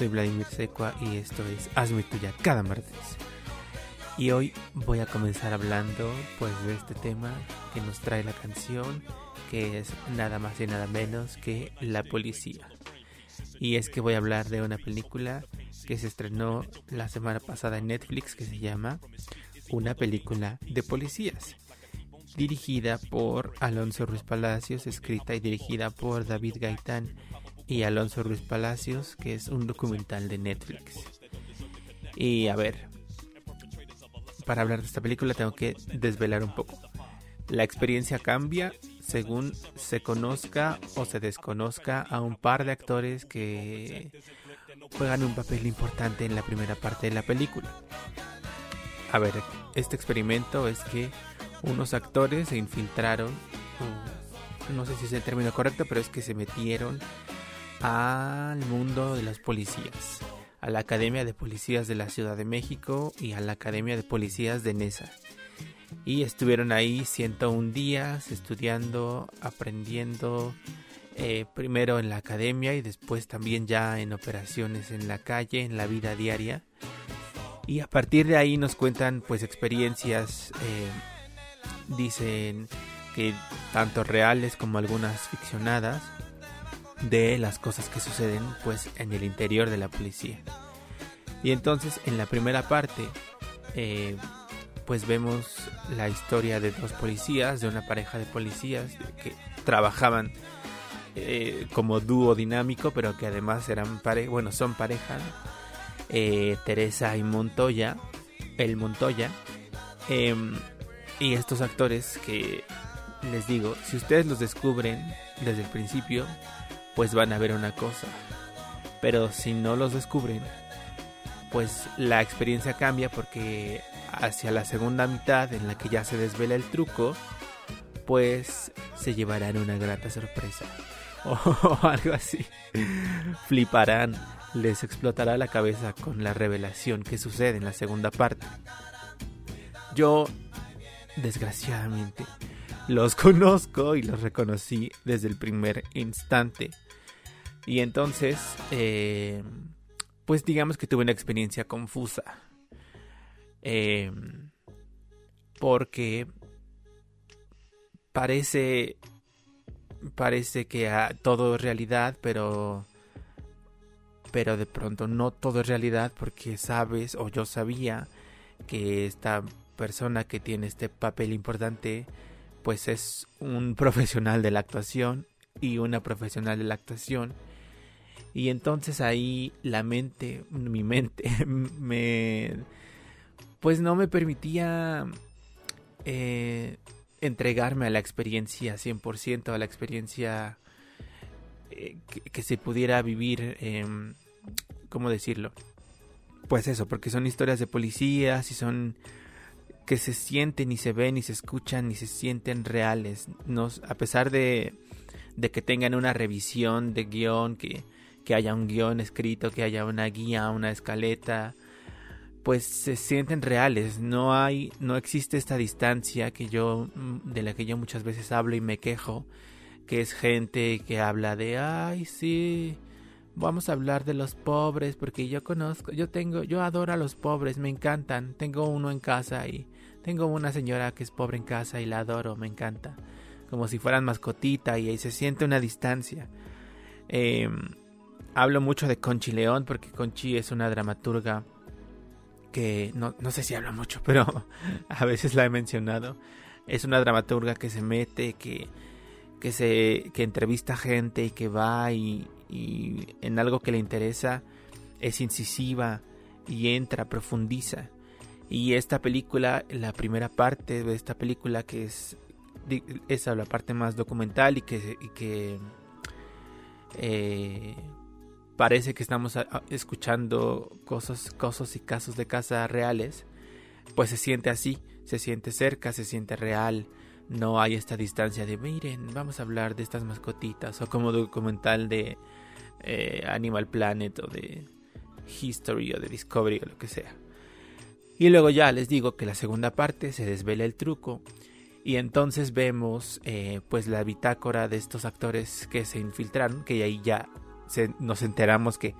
soy Vladimir Secua y esto es Hazme Tuya cada martes. Y hoy voy a comenzar hablando pues de este tema que nos trae la canción, que es nada más y nada menos que La Policía. Y es que voy a hablar de una película que se estrenó la semana pasada en Netflix que se llama Una película de policías dirigida por Alonso Ruiz Palacios, escrita y dirigida por David Gaitán y Alonso Ruiz Palacios, que es un documental de Netflix. Y a ver, para hablar de esta película tengo que desvelar un poco. La experiencia cambia según se conozca o se desconozca a un par de actores que juegan un papel importante en la primera parte de la película. A ver, este experimento es que unos actores se infiltraron, no sé si es el término correcto, pero es que se metieron al mundo de las policías, a la Academia de Policías de la Ciudad de México y a la Academia de Policías de Nesa. Y estuvieron ahí 101 días estudiando, aprendiendo, eh, primero en la academia y después también ya en operaciones en la calle, en la vida diaria. Y a partir de ahí nos cuentan pues experiencias eh, dicen que tanto reales como algunas ficcionadas de las cosas que suceden pues en el interior de la policía. Y entonces en la primera parte eh, pues vemos la historia de dos policías, de una pareja de policías que trabajaban eh, como dúo dinámico, pero que además eran pare bueno son pareja, eh, Teresa y Montoya, el Montoya. Em, y estos actores que les digo, si ustedes los descubren desde el principio, pues van a ver una cosa. Pero si no los descubren, pues la experiencia cambia porque hacia la segunda mitad en la que ya se desvela el truco, pues se llevarán una grata sorpresa. O algo así. Fliparán, les explotará la cabeza con la revelación que sucede en la segunda parte. Yo desgraciadamente, los conozco y los reconocí desde el primer instante. Y entonces, eh, pues digamos que tuve una experiencia confusa. Eh, porque parece parece que todo es realidad, pero pero de pronto no todo es realidad porque sabes o yo sabía que esta persona que tiene este papel importante pues es un profesional de la actuación y una profesional de la actuación y entonces ahí la mente mi mente me pues no me permitía eh, entregarme a la experiencia 100% a la experiencia eh, que, se pudiera vivir eh, cómo decirlo pues eso porque son historias de policías y son que se sienten y se ven y se escuchan y se sienten reales. Nos, a pesar de, de que tengan una revisión de guion, que, que haya un guion escrito, que haya una guía, una escaleta, pues se sienten reales. No hay, no existe esta distancia que yo, mm, de la que yo muchas veces hablo y me quejo, que es gente que habla de, ay, sí, vamos a hablar de los pobres porque yo conozco, yo tengo, yo adoro a los pobres, me encantan, tengo uno en casa y tengo una señora que es pobre en casa y la adoro, me encanta. Como si fueran mascotita y ahí se siente una distancia. Em, hablo mucho de Conchi León porque Conchi es una dramaturga que no, no sé si habla mucho, pero a veces la he mencionado. Es una dramaturga que se mete, que, que, se, que entrevista gente y que va y, y en algo que le interesa es incisiva y entra, profundiza. Y esta película, la primera parte de esta película que es esa la parte más documental y que, eh, parece que estamos escuchando cosas, cosas y casos de casa reales, pues se siente así, se siente cerca, se siente real. No hay esta distancia de miren, vamos a hablar de estas mascotitas o como documental de eh, Animal Planet o de History o de Discovery o lo que sea. Y luego ya les digo que la segunda parte se desvela el truco y entonces vemos eh, pues la bitácora de estos actores que se infiltraron, que ahí ya nos enteramos que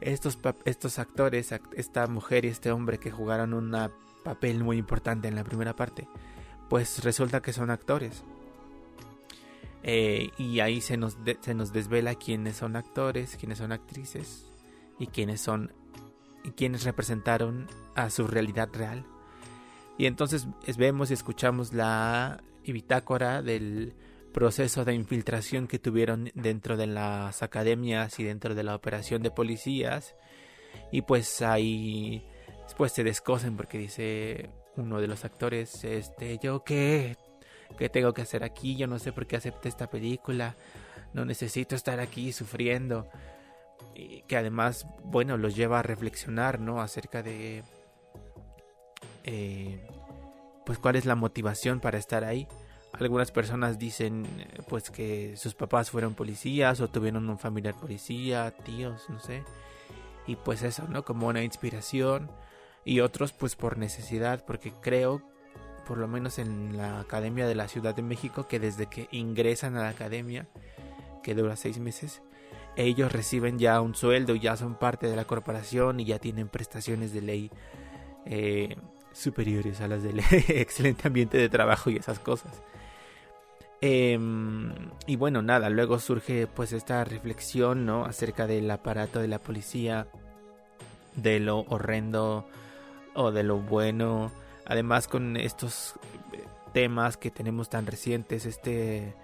estos, estos actores, esta mujer y este hombre que jugaron un papel muy importante en la primera parte, pues resulta que son actores. Eh, y ahí se nos, se nos desvela quiénes son actores, quiénes son actrices y quiénes son y quiénes representaron a su realidad real. Y entonces vemos y escuchamos la bitácora del proceso de infiltración que tuvieron dentro de las academias y dentro de la operación de policías. Y pues ahí después se descosen porque dice uno de los actores, este, yo qué, qué tengo que hacer aquí, yo no sé por qué acepté esta película, no necesito estar aquí sufriendo. Y que además, bueno, los lleva a reflexionar, ¿no? Acerca de, eh, pues, cuál es la motivación para estar ahí. Algunas personas dicen eh, pues que sus papás fueron policías o tuvieron un familiar policía, tíos, no sé. Y pues eso, ¿no? Como una inspiración. Y otros pues por necesidad, porque creo, por lo menos en la Academia de la Ciudad de México, que desde que ingresan a la academia, que dura seis meses, ellos reciben ya un sueldo, ya son parte de la corporación y ya tienen prestaciones de ley eh, superiores a las del excelente ambiente de trabajo y esas cosas. Em, y bueno, nada, luego surge pues esta reflexión, ¿no? Acerca del aparato de la policía, de lo horrendo o de lo bueno. Además con estos temas que tenemos tan recientes, este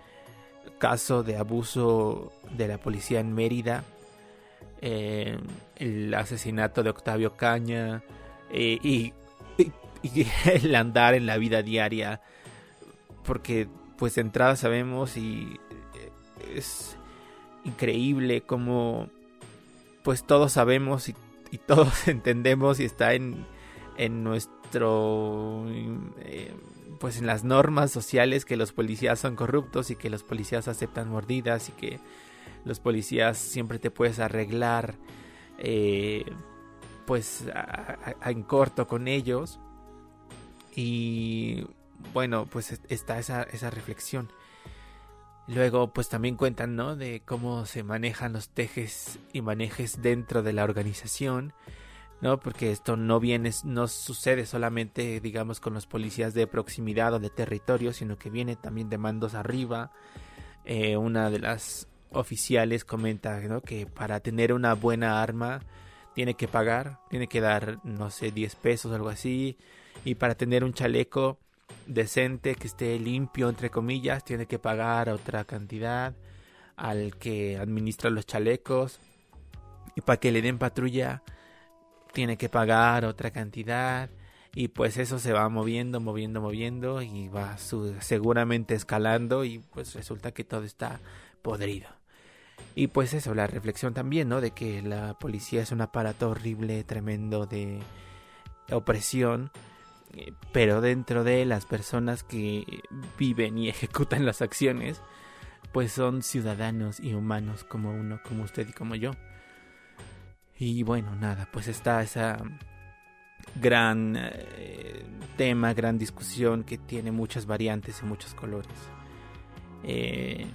caso de abuso de la policía en Mérida, em, el asesinato de Octavio Caña eh, y, y el andar en la vida diaria, porque pues de entrada sabemos y eh, es increíble como pues todos sabemos y, todos entendemos y está en, en nuestro eh, pues en las normas sociales que los policías son corruptos y que los policías aceptan mordidas y que los policías siempre te puedes arreglar eh, pues en corto con ellos. Y bueno, pues está esa, esa reflexión. Luego, pues también cuentan, ¿no? De cómo se manejan los tejes y manejes dentro de la organización, ¿no? Porque esto no viene, no sucede solamente, digamos, con los policías de proximidad o de territorio, sino que viene también de mandos arriba. Eh, una de las oficiales comenta, ¿no? Que para tener una buena arma tiene que pagar, tiene que dar, no sé, 10 pesos o algo así. Y para tener un chaleco decente, que esté limpio, entre comillas, tiene que pagar otra cantidad al que administra los chalecos. Y para que le den patrulla, tiene que pagar otra cantidad. Y pues eso se va moviendo, moviendo, moviendo y va seguramente escalando y pues resulta que todo está podrido. Y pues eso, la reflexión también, ¿no? De que la policía es un aparato horrible, tremendo de opresión pero dentro de las personas que viven y ejecutan las acciones, pues son ciudadanos y humanos como uno, como usted y como yo. Y bueno, nada, pues está esa gran eh, tema, gran discusión que tiene muchas variantes y muchos colores. Eh,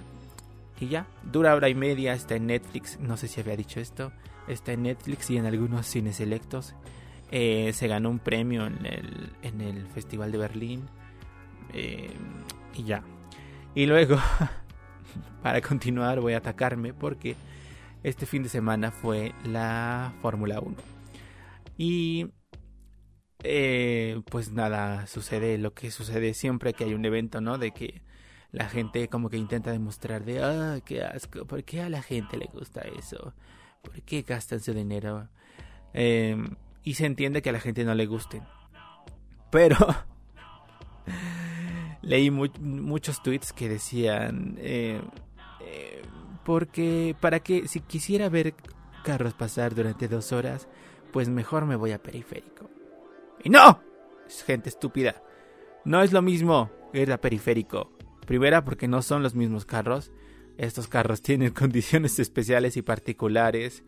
y ya, dura hora y media, está en Netflix, no sé si había dicho esto, está en Netflix y en algunos cines selectos. Eh, se ganó un premio en el, en el Festival de Berlín. Eh, y ya. Y luego, para continuar, voy a atacarme porque este fin de semana fue la Fórmula 1. Y eh, pues nada, sucede lo que sucede siempre que hay un evento, ¿no? De que la gente como que intenta demostrar de, ah, qué asco, ¿por qué a la gente le gusta eso? ¿Por qué gastan su dinero? Eh, y se entiende que a la gente no le guste. Pero leí muchos tweets que decían, eh, eh, porque para que si quisiera ver carros pasar durante dos horas, pues mejor me voy a periférico. Y no, es gente estúpida. No es lo mismo ir a periférico. Primera porque no son los mismos carros. Estos carros tienen condiciones especiales y particulares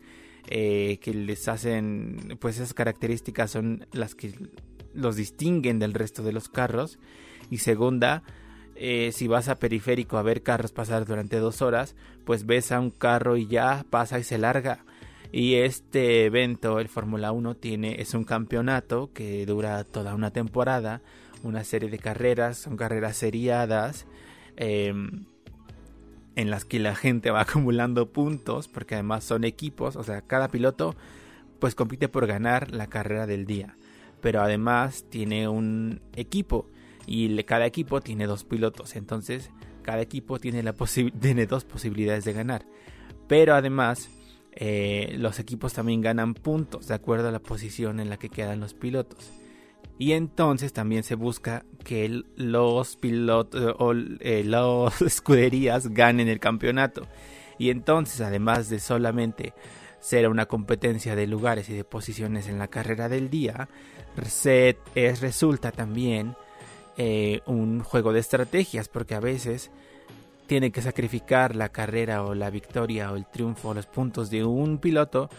eh, que les hacen, pues esas características son las que los distinguen del resto de los carros. Y segunda, eh, si vas a periférico a ver carros pasar durante dos horas, pues ves a un carro y ya pasa y se larga. Y este evento, el Fórmula 1, tiene, es un campeonato que dura toda una temporada, una serie de carreras, son carreras seriadas, em, en las que la gente va acumulando puntos, porque además son equipos, o sea, cada piloto pues compite por ganar la carrera del día. Pero además tiene un equipo y cada equipo tiene dos pilotos, entonces cada equipo tiene, la tiene dos posibilidades de ganar. Pero además eh, los equipos también ganan puntos de acuerdo a la posición en la que quedan los pilotos. Y entonces también se busca que los pilotos o eh, las escuderías ganen el campeonato. Y entonces, además de solamente ser una competencia de lugares y de posiciones en la carrera del día, es, resulta también eh, un juego de estrategias, porque a veces tiene que sacrificar la carrera o la victoria o el triunfo los puntos de un piloto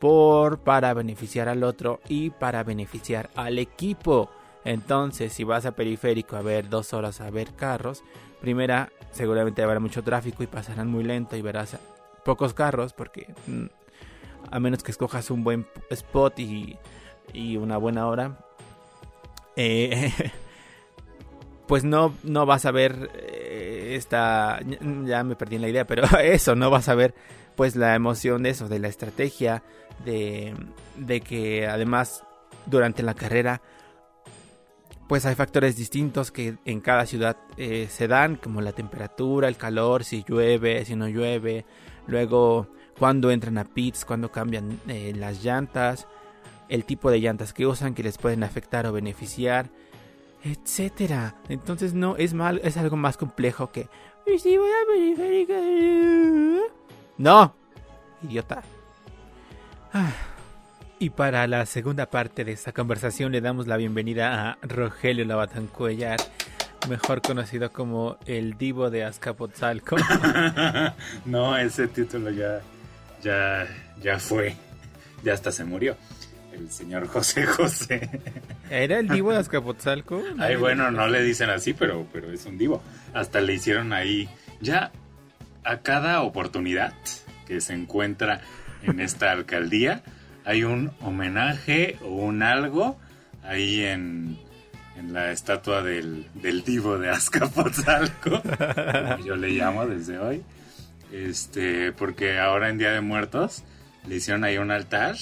por para beneficiar al otro y para beneficiar al equipo. Entonces, si vas a periférico a ver dos horas a ver carros, primera seguramente habrá mucho tráfico y pasarán muy lento y verás pocos carros porque mm, a menos que escojas un buen spot y, y una buena hora, eh, pues no, no vas a ver eh, esta, ya me perdí en la idea, pero eso, no vas a ver pues la emoción de eso, de la estrategia, de, de que además durante la carrera pues hay factores distintos que en cada ciudad eh, se dan, como la temperatura, el calor, si llueve, si no llueve, luego cuando entran a pits, cuando cambian eh, las llantas, el tipo de llantas que usan que les pueden afectar o beneficiar etcétera. Entonces no es mal, es algo más complejo que. No, idiota. Ah. Y para la segunda parte de esta conversación le damos la bienvenida a Rogelio Lavatancuellar, mejor conocido como el divo de Azcapotzalco. no, ese título ya, ya, ya fue, ya hasta se murió el señor José José. ¿Era el divo de Azcapotzalco? Ay, bueno, no le dicen así, pero, pero es un divo. Hasta le hicieron ahí, ya a cada oportunidad que se encuentra en esta alcaldía, hay un homenaje o un algo ahí en, en la estatua del, del divo de Azcapotzalco, como yo le llamo desde hoy. Este, porque ahora en Día de Muertos le hicieron ahí un altar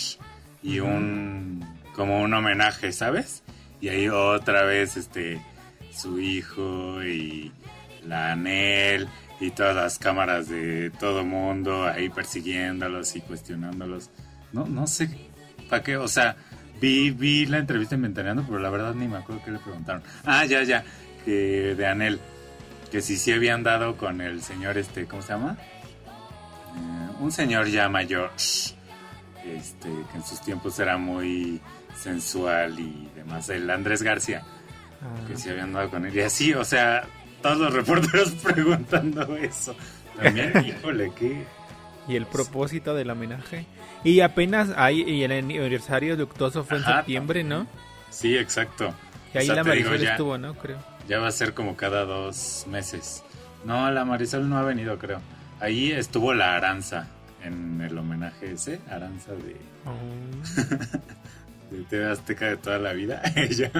y un como un homenaje, ¿sabes? Y ahí otra vez este su hijo y la Anel y todas las cámaras de todo mundo ahí persiguiéndolos y cuestionándolos. No no sé para qué, o sea, vi vi la entrevista inventariando, pero la verdad ni me acuerdo qué le preguntaron. Ah, ya ya, que de Anel que si sí habían dado con el señor este, ¿cómo se llama? Eh, un señor ya mayor este, que en sus tiempos era muy sensual y demás, el Andrés García, que ah. se habían dado con él. Y así, o sea, todos los reporteros preguntando eso. También, híjole, qué... Y el propósito del homenaje. Y apenas hay, y el aniversario luctuoso fue en septiembre, ¿no? Sí, exacto. Y ahí la Marisol estuvo, ¿no? Creo. Ya va a ser como cada dos meses. No, la Marisol no ha venido, creo. Ahí estuvo la Aranza en el homenaje ese, Aranza de, oh. de TV Azteca de toda la vida, ella.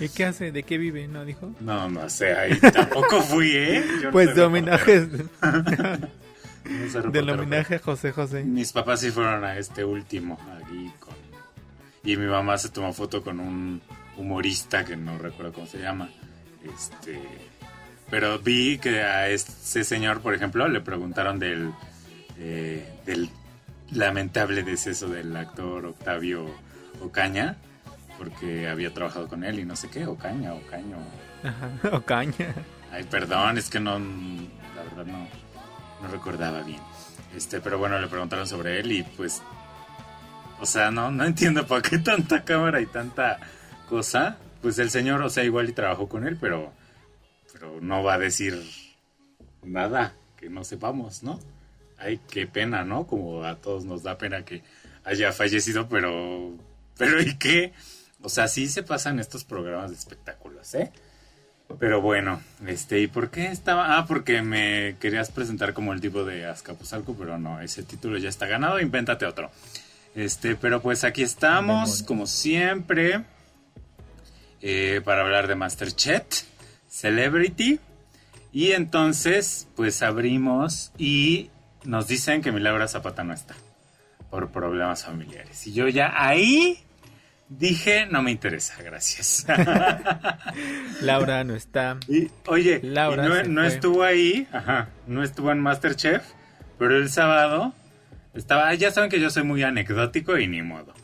¿Y qué hace? ¿De qué vive? ¿No dijo? No, no sé, ahí tampoco fui, ¿eh? pues de homenajes. Del homenaje a José José. Mis papás sí fueron a este último, allí con... Y mi mamá se tomó foto con un humorista que no recuerdo cómo se llama. Este... Pero vi que a ese señor, por ejemplo, le preguntaron del eh, del lamentable deceso del actor Octavio Ocaña, porque había trabajado con él y no sé qué, Ocaña, Ocaño. Ocaña. Ay, perdón, es que no, la verdad no, no recordaba bien. Este, pero bueno, le preguntaron sobre él y pues, o sea, no, no entiendo por qué tanta cámara y tanta cosa. Pues el señor, o sea, igual y trabajó con él, pero, pero no va a decir nada que no sepamos, ¿no? ay, qué pena, ¿no? Como a todos nos da pena que haya fallecido, pero, pero ¿y qué? O sea, sí se pasan estos programas de espectáculos, ¿eh? Pero bueno, este, ¿y por qué estaba? Ah, porque me querías presentar como el tipo de Azcapotzalco, pero no, ese título ya está ganado, invéntate otro. Este, pero pues aquí estamos, como siempre, eh, para hablar de Masterchef, Celebrity. Y entonces, pues abrimos y nos dicen que mi Laura Zapata no está por problemas familiares. Y yo ya ahí dije, no me interesa, gracias. Laura no está. Y, oye, Laura no, estuvo ahí, ajá, no estuvo en Masterchef, pero el sábado estaba, ya saben que yo soy muy anecdótico y ni modo.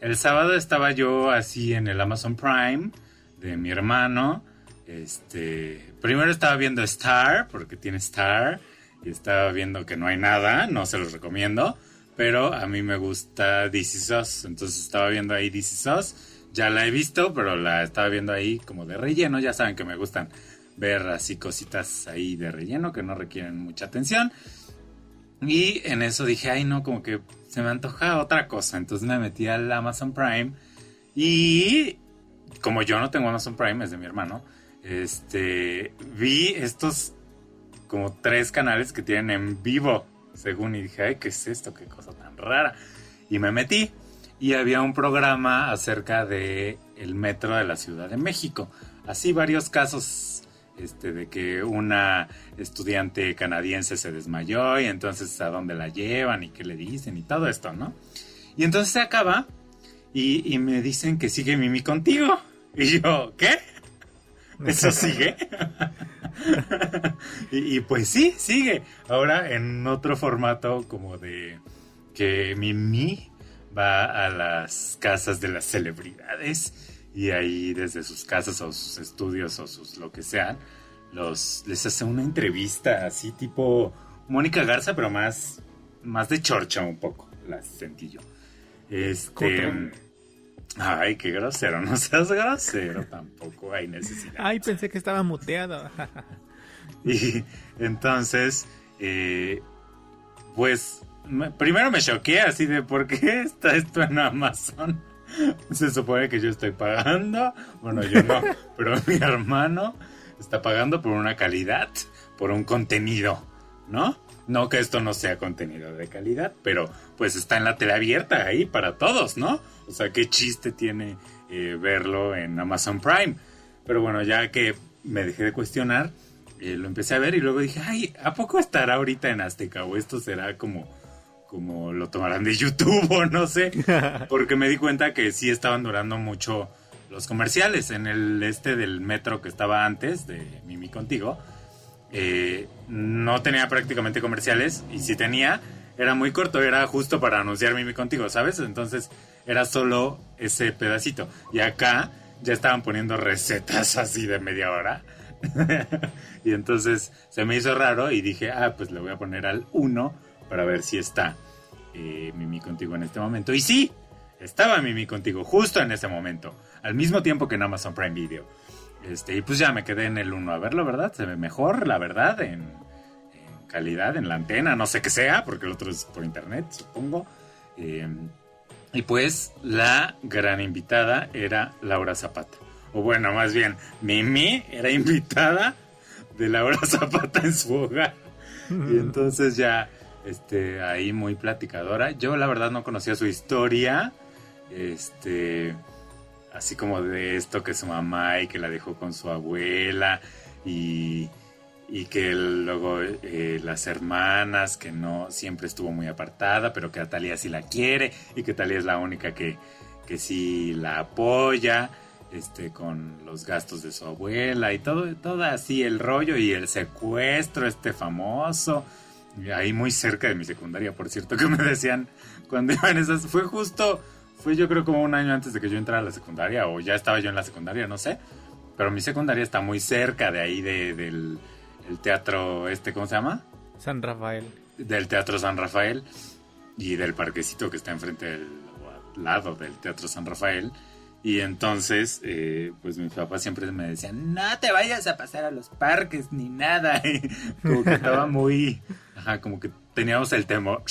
El sábado estaba yo así en el Amazon Prime de mi hermano este, primero estaba viendo Star, porque tiene Star, y estaba viendo que no hay nada, no se los recomiendo, pero a mí me gusta DC Sauce, entonces estaba viendo ahí DC Sauce, ya la he visto, pero la estaba viendo ahí como de relleno, ya saben que me gustan ver así cositas ahí de relleno que no requieren mucha atención. Y en eso dije, ay no, como que se me antoja otra cosa. Entonces me metí al Amazon Prime. Y como yo no tengo Amazon Prime, es de mi hermano, este, vi estos como tres canales que tienen en vivo, según, y dije, ay, ¿qué es esto? ¿Qué cosa tan rara? Y me metí y había un programa acerca de el metro de la Ciudad de México. Así varios casos este, de que una estudiante canadiense se desmayó y entonces a dónde la llevan y qué le dicen y todo esto, ¿no? Y entonces se acaba y, y me dicen que sigue Mimi contigo. Y yo, ¿qué? ¿Eso sigue? y, pues sí, sigue. Ahora en otro formato como de que Mimi va a las casas de las celebridades y ahí desde sus casas o sus estudios o sus lo que sean, los, les hace una entrevista así tipo Mónica Garza, pero más, más de chorcha un poco, la sentí yo. Este... Ay, qué grosero, no seas grosero, tampoco hay necesidad. Ay, pensé que estaba muteado. y entonces, eh, pues, primero me choqué así de por qué está esto en Amazon. Se supone que yo estoy pagando, bueno, yo no, pero mi hermano está pagando por una calidad, por un contenido, ¿no? No que esto no sea contenido de calidad, pero pues está en la tele abierta ahí para todos, ¿no? O sea, qué chiste tiene eh, verlo en Amazon Prime. Pero bueno, ya que me dejé de cuestionar, eh, lo empecé a ver y luego dije, ay, ¿a poco estará ahorita en Azteca? O esto será como, como lo tomarán de YouTube o no sé. Porque me di cuenta que sí estaban durando mucho los comerciales en el este del metro que estaba antes de Mimi Contigo. Eh, no tenía prácticamente comerciales y si tenía era muy corto, era justo para anunciar Mimi Contigo, ¿sabes? Entonces era solo ese pedacito. Y acá ya estaban poniendo recetas así de media hora. y entonces se me hizo raro y dije, ah, pues le voy a poner al 1 para ver si está eh, Mimi contigo en este momento. Y sí, estaba Mimi contigo justo en ese momento, al mismo tiempo que en Amazon Prime Video. Este, y pues ya me quedé en el 1 a verlo, ¿verdad? Se ve mejor, la verdad, en, en, calidad, en la antena, no sé qué sea, porque el otro es por internet, supongo. Eh, y pues la gran invitada era Laura Zapata. O bueno, más bien, Mimi era invitada de Laura Zapata en su hogar. Y entonces ya, este, ahí muy platicadora. Yo la verdad no conocía su historia. Este, así como de esto que su mamá y que la dejó con su abuela. Y y que luego eh, las hermanas, que no siempre estuvo muy apartada, pero que a sí la quiere y que Talía es la única que, que sí la apoya este con los gastos de su abuela y todo, todo así el rollo y el secuestro este famoso ahí muy cerca de mi secundaria por cierto que me decían cuando iban esas fue justo fue yo creo como un año antes de que yo entrara a la secundaria o ya estaba yo en la secundaria no sé pero mi secundaria está muy cerca de ahí de, del el teatro este, ¿cómo se llama? San Rafael. Del Teatro San Rafael y del parquecito que está enfrente del lado del Teatro San Rafael. Y entonces, eh, pues mis papás siempre me decían, no te vayas a pasar a los parques ni nada. como que estaba muy, ajá, como que teníamos el temor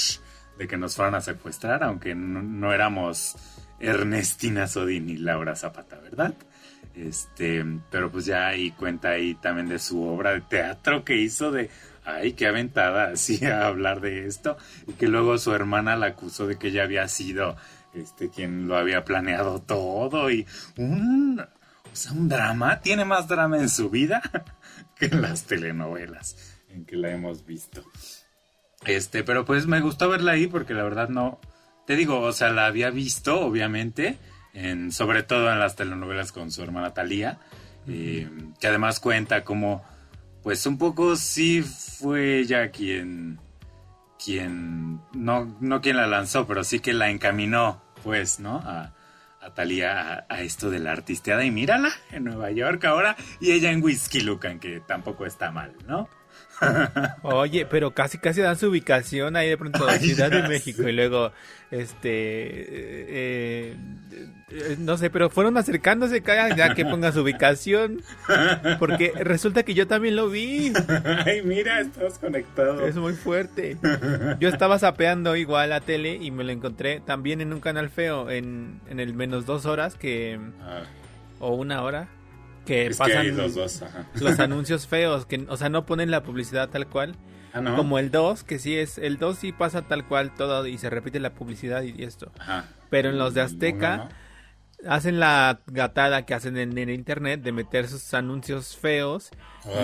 de que nos fueran a secuestrar, aunque no, éramos Ernestina Sodin y Laura Zapata, ¿verdad? Este, pero pues ya ahí cuenta ahí también de su obra de teatro que hizo de, ay, qué aventada, así a hablar de esto, y que luego su hermana la acusó de que ella había sido, este, quien lo había planeado todo, y un, o sea, un drama, tiene más drama en su vida que en las telenovelas en que la hemos visto. Este, pero pues me gustó verla ahí porque la verdad no, te digo, o sea, la había visto, obviamente, en, sobre todo en las telenovelas con su hermana Talía, eh, que además cuenta como, pues un poco sí fue ella quien, quien, no, no quien la lanzó, pero sí que la encaminó, pues, ¿no? A, a Talía a, esto de la artisteada y mírala en Nueva York ahora y ella en Whiskey Lucan, que tampoco está mal, ¿no? Oye, pero casi casi dan su ubicación ahí de pronto Ciudad de México y luego este eh, eh, no sé, pero fueron acercándose ya que ponga su ubicación porque resulta que yo también lo vi. Ay, mira, estás conectado. Es muy fuerte. Yo estaba sapeando igual la tele y me lo encontré también en un canal feo en, en el menos dos horas que ah. o una hora que pasan los, anuncios feos, que, o sea, no ponen la publicidad tal cual. Ah, Como el 2, que sí es, el 2 sí pasa tal cual todo y se repite la publicidad y esto. Pero en los de Azteca hacen la gatada que hacen en, el internet de meter sus anuncios feos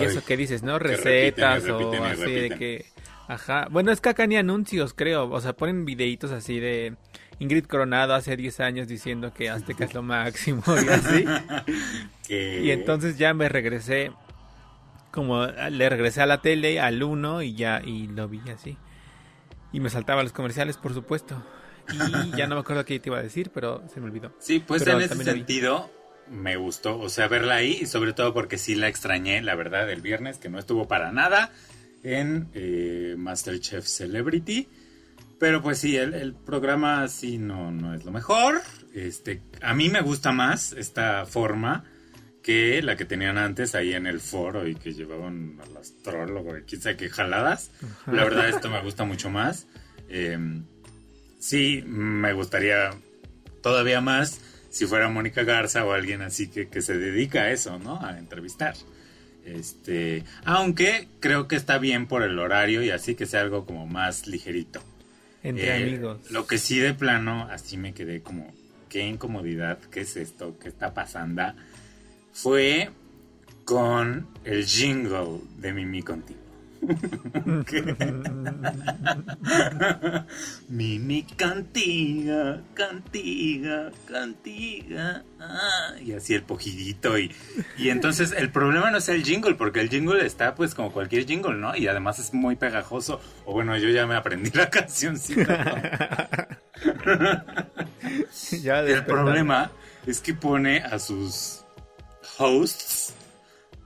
y eso que dices, ¿no? Recetas o así de que... Ajá. Bueno, es que acá ni anuncios, creo. O sea, ponen videitos así de Ingrid Coronado hace 10 años diciendo que Azteca es lo máximo y así. Y entonces ya me regresé, como le regresé a la tele, al 1 y ya, y lo vi así. Y me saltaba los comerciales, por supuesto. Y ya no me acuerdo qué te iba a decir, pero se me olvidó. Sí, pues en ese sentido me gustó, o sea, verla ahí y sobre todo porque sí la extrañé, la verdad, el viernes, que no estuvo para nada en eh, Masterchef Celebrity. Pero pues sí, el, programa sí no, no es lo mejor. Este, a mí me gusta más esta forma que la que tenían antes ahí en el foro y que llevaban al astrólogo y quizá que jaladas. La verdad esto me gusta mucho más. Em, sí, me gustaría todavía más si fuera Mónica Garza o alguien así que, que se dedica a eso, ¿no? A entrevistar. Este, aunque creo que está bien por el horario y así que sea algo como más ligerito. Entre eh, amigos. Lo que sí de plano, así me quedé como, qué incomodidad, qué es esto, qué está pasando, fue con el jingle de Mimi contigo. Mimi cantiga, cantiga, cantiga. Ah, y así el pojidito. Y, y entonces el problema no es el jingle, porque el jingle está pues como cualquier jingle, ¿no? Y además es muy pegajoso. O bueno, yo ya me aprendí la canción. el problema es que pone a sus hosts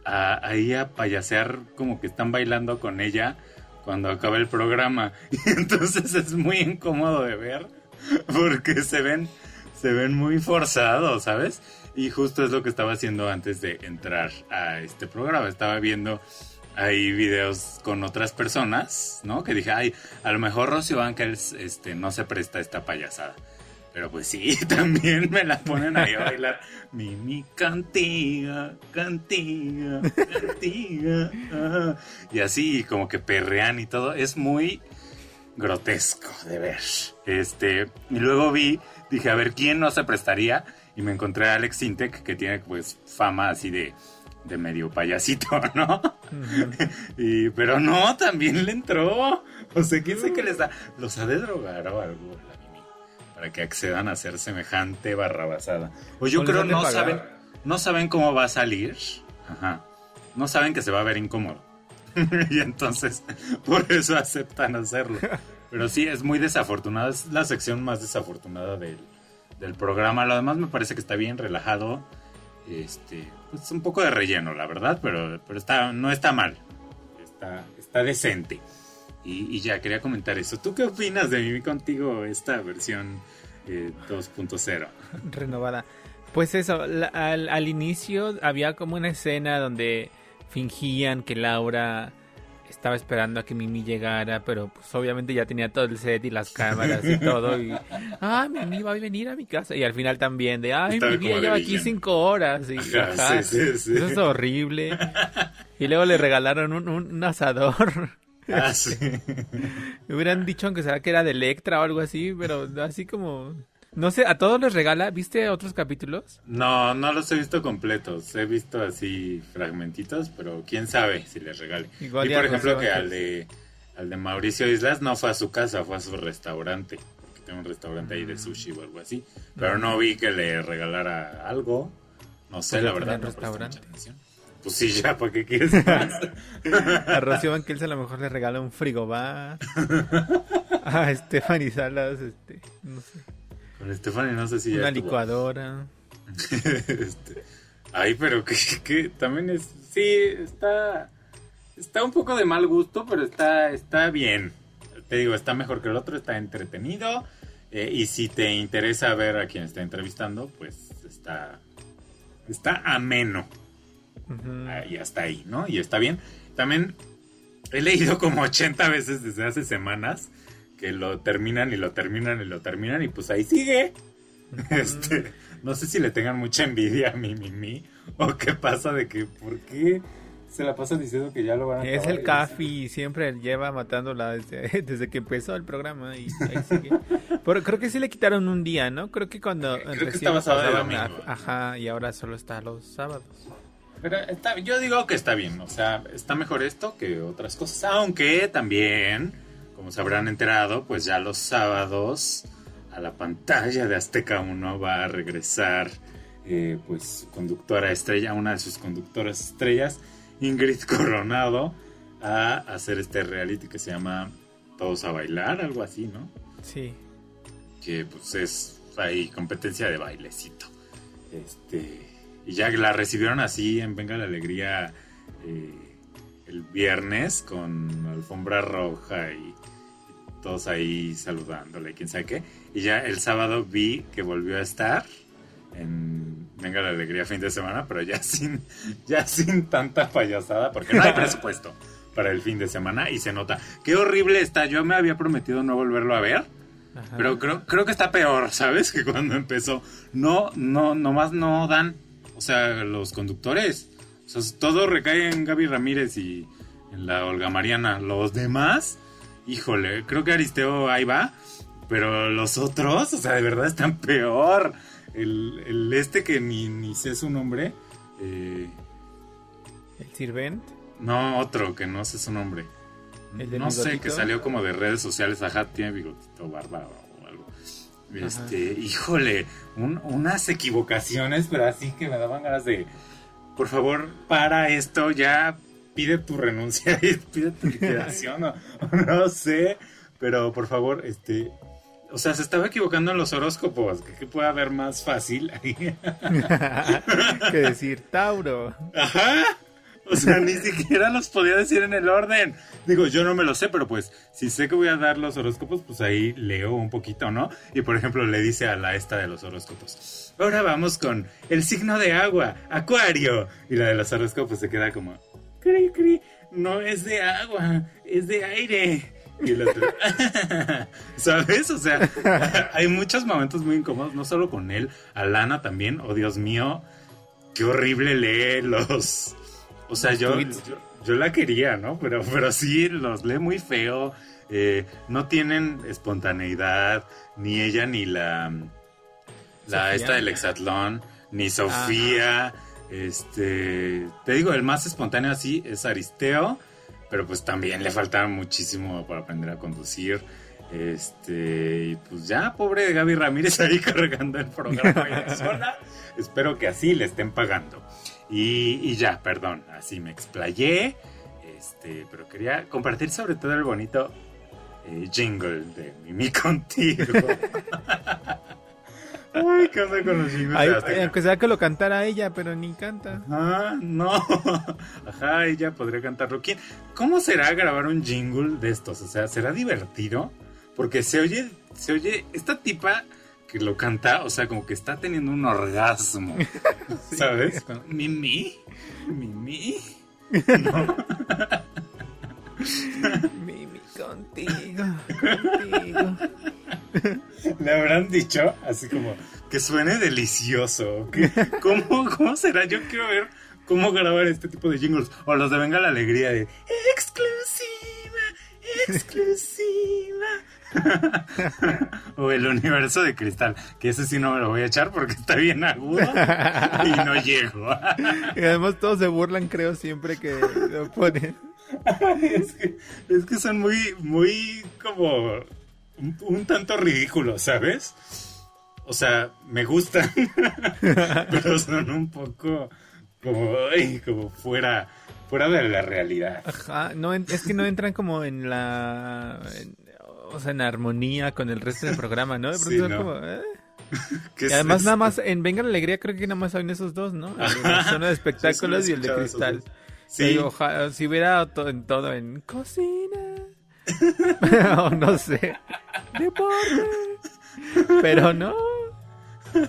ahí a payasear como que están bailando con ella cuando acaba el programa. Y entonces es muy incómodo de ver porque se ven, se ven muy forzados, ¿sabes? Y justo es lo que estaba haciendo antes de entrar a este programa. Estaba viendo ahí videos con otras personas, ¿no? Que dije, ay, a lo mejor Rocío Ángels este, no se presta a esta payasada. Pero pues sí, también me la ponen ahí a bailar. Mimi cantiga, cantiga, cantiga. Y así como que perrean y todo. Es muy grotesco de ver. Este, y luego vi, dije, a ver, ¿quién no se prestaría? Y me encontré a Alex Sintek, que tiene pues fama así de, de medio payasito, ¿no? y, pero no, también le entró. O sea, quién sé que les da. ¿Los ha de drogar o algo? Para que accedan a hacer semejante barrabasada. Pues yo creo no saben, no saben cómo va a salir. Ajá. No saben que se va a ver incómodo. y entonces, por eso aceptan hacerlo. Pero sí, es muy desafortunada. Es la sección más desafortunada del, del programa. Lo demás me parece que está bien relajado. Este, pues un poco de relleno, la verdad, pero, pero está, no está mal. Está, está decente. Y, ya, quería comentar eso. ¿Tú qué opinas de Mimi Contigo, esta versión 2.0? Eh, Renovada. Pues eso, al, inicio había como una escena donde fingían que Laura estaba esperando a que Mimi llegara, pero pues obviamente ya tenía todo el set y las cámaras y todo. Y, ah, Mimi va a venir a mi casa. Y al final también, de, ay, Mimi ya lleva aquí cinco horas. Y, Eso es horrible. Y luego le regalaron un, un, asador. Ah, sí. Me hubieran dicho aunque sea que era de Electra o algo así, pero así como... No sé, ¿a todos les regala? ¿Viste otros capítulos? No, no los he visto completos. He visto así fragmentitos, pero quién sabe si les regale. Igual y por ejemplo que al de, al de Mauricio Islas no fue a su casa, fue a su restaurante. Porque tiene un restaurante ahí de sushi o algo así. Pero no vi que le regalara algo. No sé, la verdad. No restaurante? Pues sí, ya, ¿para qué quieres más? a Rocío Banquels a lo mejor le regala un frigobar. a Stephanie Salas, este, no sé. Con Stephanie no sé si Una licuadora. este, ay, pero que, también es... Sí, está... Está un poco de mal gusto, pero está, está bien. Te digo, está mejor que el otro, está entretenido. Eh, y si te interesa ver a quien está entrevistando, pues está... Está ameno. Y hasta ahí, ¿no? Y está bien. También he leído como 80 veces desde hace semanas que lo terminan y lo terminan y lo terminan y pues ahí sigue. Este, no sé si le tengan mucha envidia a mi Mimi o qué pasa de que, ¿por qué se la pasan diciendo que ya lo van a Es el Cafi, siempre lleva matándola desde, desde, que empezó el programa y ahí sigue. Pero creo que sí le quitaron un día, ¿no? Creo que cuando... Creo que estaba sábado Ajá, y ahora solo está los sábados. Pero está, yo digo que está bien, o sea, está mejor esto que otras cosas, aunque también como se habrán enterado, pues ya los sábados a la pantalla de Azteca 1 va a regresar eh, pues conductora estrella, una de sus conductoras estrellas, Ingrid Coronado, a hacer este reality que se llama Todos a bailar, algo así, ¿no? Sí. Que pues es ahí competencia de bailecito. Este, y ya la recibieron así en Venga la Alegría eh, el viernes con alfombra roja y todos ahí saludándole, quién sabe qué. Y ya el sábado vi que volvió a estar en Venga la Alegría fin de semana, pero ya sin, ya sin tanta payasada, porque no hay presupuesto para el fin de semana y se nota. Qué horrible está. Yo me había prometido no volverlo a ver. Pero creo, creo que está peor, ¿sabes? Que cuando empezó. No, no, nomás no dan. O sea, los conductores. O sea, todo recae en Gaby Ramírez y en la Olga Mariana. Los demás híjole, creo que Aristeo ahí va, pero los otros, o sea, de verdad están peor. El, este que ni, ni sé su nombre. Eh, ¿El Sirvent? No, otro que no sé su nombre. no sé, que salió como de redes sociales. Ajá, tiene bigotito, barba Este, híjole, unas equivocaciones, pero así que me daban ganas de. Por favor, para esto ya pide tu renuncia y pide tu liquidación o, no sé, pero por favor, este, o sea, se estaba equivocando en los horóscopos, que, puede haber más fácil ahí. que decir Tauro. Ajá. O sea, ni siquiera los podía decir en el orden. Digo, yo no me lo sé, pero pues si sé que voy a dar los horóscopos, pues ahí leo un poquito, ¿no? Y por ejemplo le dice a la esta de los horóscopos, ahora vamos con el signo de agua, Acuario. Y la de los horóscopos se queda como, no es de agua, es de aire. Y el ¿sabes? O sea, hay muchos momentos muy incómodos, no solo con él, Alana también, oh Dios mío, qué horrible lee los... O sea, yo, yo, la quería, ¿no? Pero, pero sí, los lee muy feo, eh, no tienen espontaneidad, ni ella ni la... La esta del hexatlón, ni Sofía. Este, te digo, el más espontáneo así es Aristeo, pero pues también le falta muchísimo para aprender a conducir. Este, y pues ya, pobre Gaby Ramírez ahí cargando el programa en zona. Espero que así le estén pagando. Y, ya, perdón, así me explayé. Este, pero quería compartir sobre todo el bonito eh, jingle de Mimi contigo. Ay, ¿qué onda con los Aunque sea que lo cantara ella, pero ni canta. Ah, no. Ajá, ella podría cantarlo. ¿Quién? ¿Cómo será grabar un jingle de estos? O sea, ¿será divertido? Porque se oye, se oye, esta tipa que lo canta, o sea, como que está teniendo un orgasmo. ¿Sabes? Mimi, Mimi. No. Mimi, contigo, contigo. Le habrán dicho así como que suene delicioso. ¿Cómo, ¿Cómo será? Yo quiero ver cómo grabar este tipo de jingles. O los de Venga la Alegría de exclusiva, exclusiva. o el universo de cristal, que ese sí no me lo voy a echar porque está bien agudo y no llego. y además todos se burlan, creo, siempre que lo ponen. es, que, es que son muy, muy como un, un tanto ridículos, ¿sabes? O sea, me gustan, pero son un poco como, ay, como fuera, fuera de la realidad. Ajá, no, es que no entran como en la, en- en armonía con el resto del programa, ¿no? De pronto Sí, son ¿no? como, ¿eh? ¿Qué Y es además nada más en Venga la Alegría creo que nada más saben esos dos, ¿no? El zona de espectáculos Sí, y el de cristal. Sí. Ojalá, si hubiera to- en todo en cocina o no sé, deporte, pero no.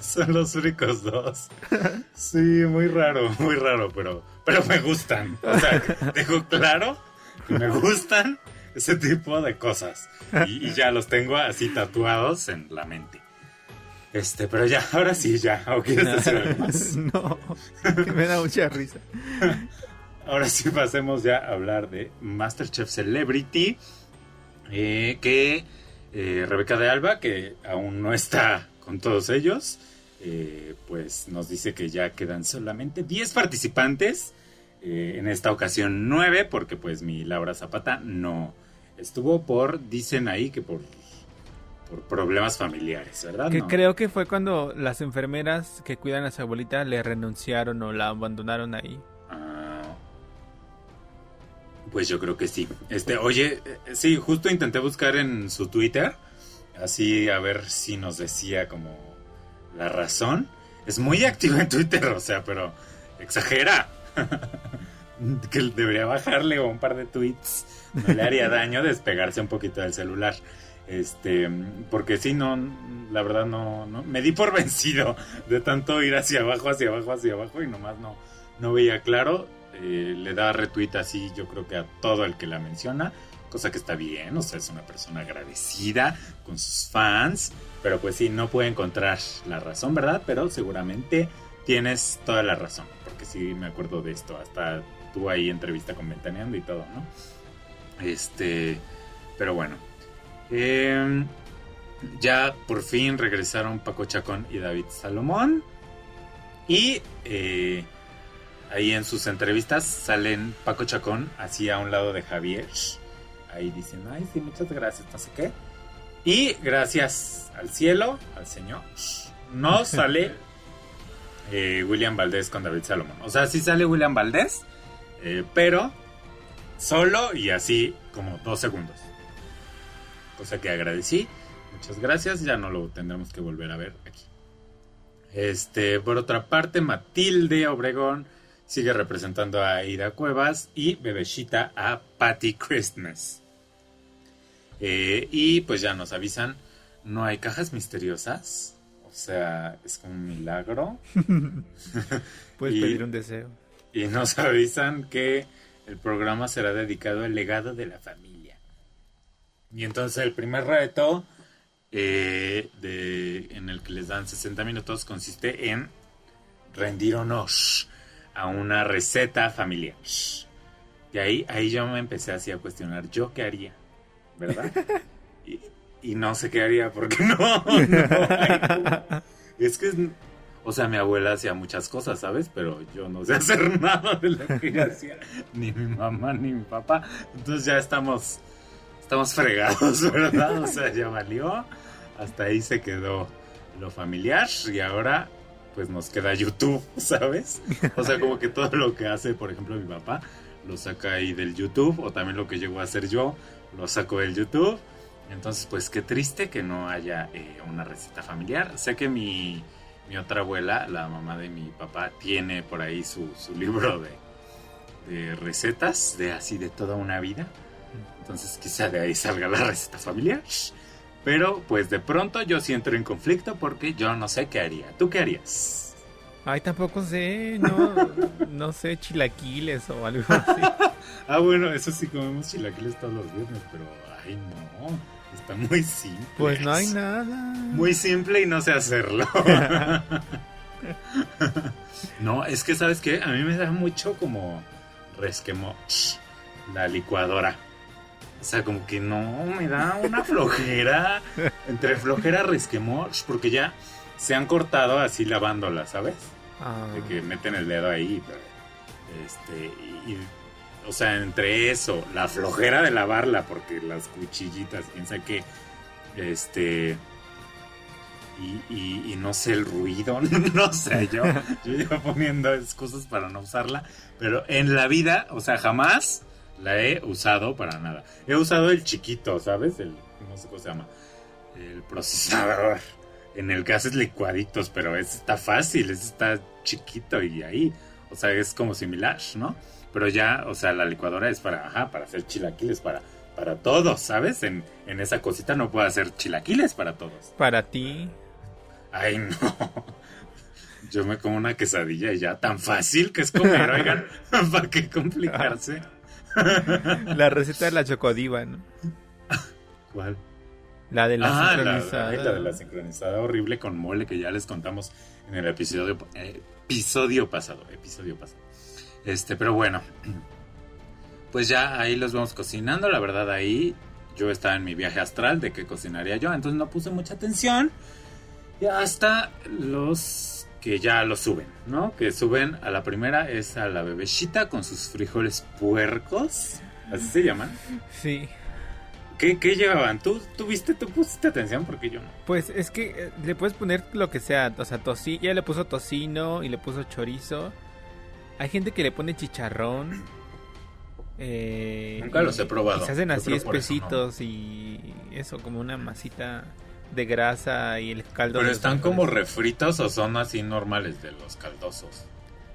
son los únicos dos. Sí, muy raro, muy raro, pero, pero me gustan. O sea, dejo claro me gustan ese tipo de cosas. Y, y ya los tengo así tatuados en la mente. Este, pero ya, ahora sí, ya. ¿O quieres decir algo más? no, que me da mucha risa. Ahora sí pasemos ya a hablar de Masterchef Celebrity. eh, que eh, Rebeca de Alba, que aún no está con todos ellos, eh, pues nos dice que ya quedan solamente 10 participantes. en esta ocasión 9, porque pues mi Laura Zapata no estuvo por, dicen ahí que por, por problemas familiares, ¿verdad? Que No. creo que fue cuando las enfermeras que cuidan a su abuelita le renunciaron o la abandonaron ahí. Ah, Pues yo creo que sí. Este, oye, eh, sí, justo intenté buscar en su Twitter, así a ver si nos decía como la razón. Es muy activo en Twitter, o sea, pero exagera. que debería bajarle un par de tweets. No le haría daño despegarse un poquito del celular. Este, porque si no, la verdad no, no, me di por vencido de tanto ir hacia abajo, hacia abajo, hacia abajo y nomás no, no veía claro. Eh, le da retweet así, yo creo que a todo el que la menciona, cosa que está bien, o sea, es una persona agradecida con sus fans, pero pues sí, no puede encontrar la razón, ¿verdad? Pero seguramente tienes toda la razón, porque sí me acuerdo de esto, hasta tú ahí entrevista con Ventaneando y todo, ¿no? Este, pero bueno. Eh, ya por fin regresaron Paco Chacón y David Salomón. Y eh, ahí en sus entrevistas salen Paco Chacón así a un lado de Javier. Ahí diciendo, ay, sí, muchas gracias, no sé qué. Y gracias al cielo, al Señor, no sale eh, William Valdés con David Salomón. O sea, sí sale William Valdés, eh, pero solo y así como dos segundos. Cosa que agradecí. Muchas gracias. Ya no lo tendremos que volver a ver aquí. Este, por otra parte, Matilde Obregón sigue representando a Ida Cuevas y Bebeshita a Patty Christmas. Eh, y pues ya nos avisan, no hay cajas misteriosas. O sea, es como un milagro. Puedes Y- pedir un deseo. Y nos avisan que el programa será dedicado al legado de la familia. Y entonces el primer reto eh, de, en el que les dan 60 minutos consiste en rendir honor a una receta familiar. Y ahí, ahí yo me empecé así a cuestionar, ¿yo qué haría? ¿Verdad? Y, y no sé qué haría porque no, no. Es que, o sea, mi abuela hacía muchas cosas, ¿sabes? Pero yo no sé hacer nada de lo que hacía, ni mi mamá ni mi papá. Entonces ya estamos, estamos fregados, ¿verdad? O sea, ya valió. Hasta ahí se quedó lo familiar y ahora pues nos queda YouTube, ¿sabes? O sea, como que todo lo que hace, por ejemplo, mi papá, lo saca ahí del YouTube, o también lo que llego a hacer yo, lo saco del YouTube. Entonces, pues qué triste que no haya eh, una receta familiar. Sé que mi, mi otra abuela, la mamá de mi papá, tiene por ahí su, su libro de, de recetas, de así de toda una vida. Entonces quizá de ahí salga la receta familiar. Pero pues de pronto yo sí entro en conflicto porque yo no sé qué haría. ¿Tú qué harías? Ay, tampoco sé, no, no sé, chilaquiles o algo así. ah, bueno, eso sí comemos chilaquiles todos los viernes, pero ay no, está muy simple. Pues no hay nada. Muy simple y no sé hacerlo. no, es que sabes qué, a mí me da mucho como resquemó la licuadora. O sea, como que no, me da una flojera. Entre flojera, resquemó, porque ya se han cortado así lavándola, ¿sabes? Ah. De que meten el dedo ahí. Este, y, o sea, entre eso, la flojera de lavarla, porque las cuchillitas, quién sabe qué, este, y, no sé el ruido, no sé, yo, yo iba poniendo excusas para no usarla, pero en la vida, o sea, jamás la he usado para nada. He usado el chiquito, ¿sabes? El, cómo se llama, el procesador en el que haces licuaditos, pero ese está fácil, ese está chiquito y ahí, o sea, es como similar, ¿no? Pero ya, o sea, la licuadora es para, ajá, para hacer chilaquiles, para, para todos, ¿sabes? En, en esa cosita no puedo hacer chilaquiles para todos. Para ti. Ay, no. Yo me como una quesadilla y ya, tan fácil que es comer, oigan, ¿para qué complicarse? La receta de la chocodiva, ¿no? ¿Cuál? La de la ah, sincronizada. La, de la sincronizada horrible con mole que ya les contamos en el episodio, episodio pasado. Episodio pasado. Este, pero bueno. Pues ya ahí los vamos cocinando. La verdad, ahí yo estaba en mi viaje astral de que cocinaría yo. Entonces no puse mucha atención. Y hasta los que ya lo suben, ¿no? Que suben a la primera es a la bebecita con sus frijoles puercos. ¿Así se llaman? Sí. ¿Qué, ¿Qué, llevaban? ¿Tú, ¿Tú viste, tú pusiste atención? Porque yo no. Pues es que eh, le puedes poner lo que sea. O sea, tocino, ella le puso tocino y le puso chorizo. Hay gente que le pone chicharrón. Eh, Nunca los he probado. Y se hacen así espesitos y eso, como una masita de grasa y el caldo. ¿Pero están como refritos o son así normales de los caldosos?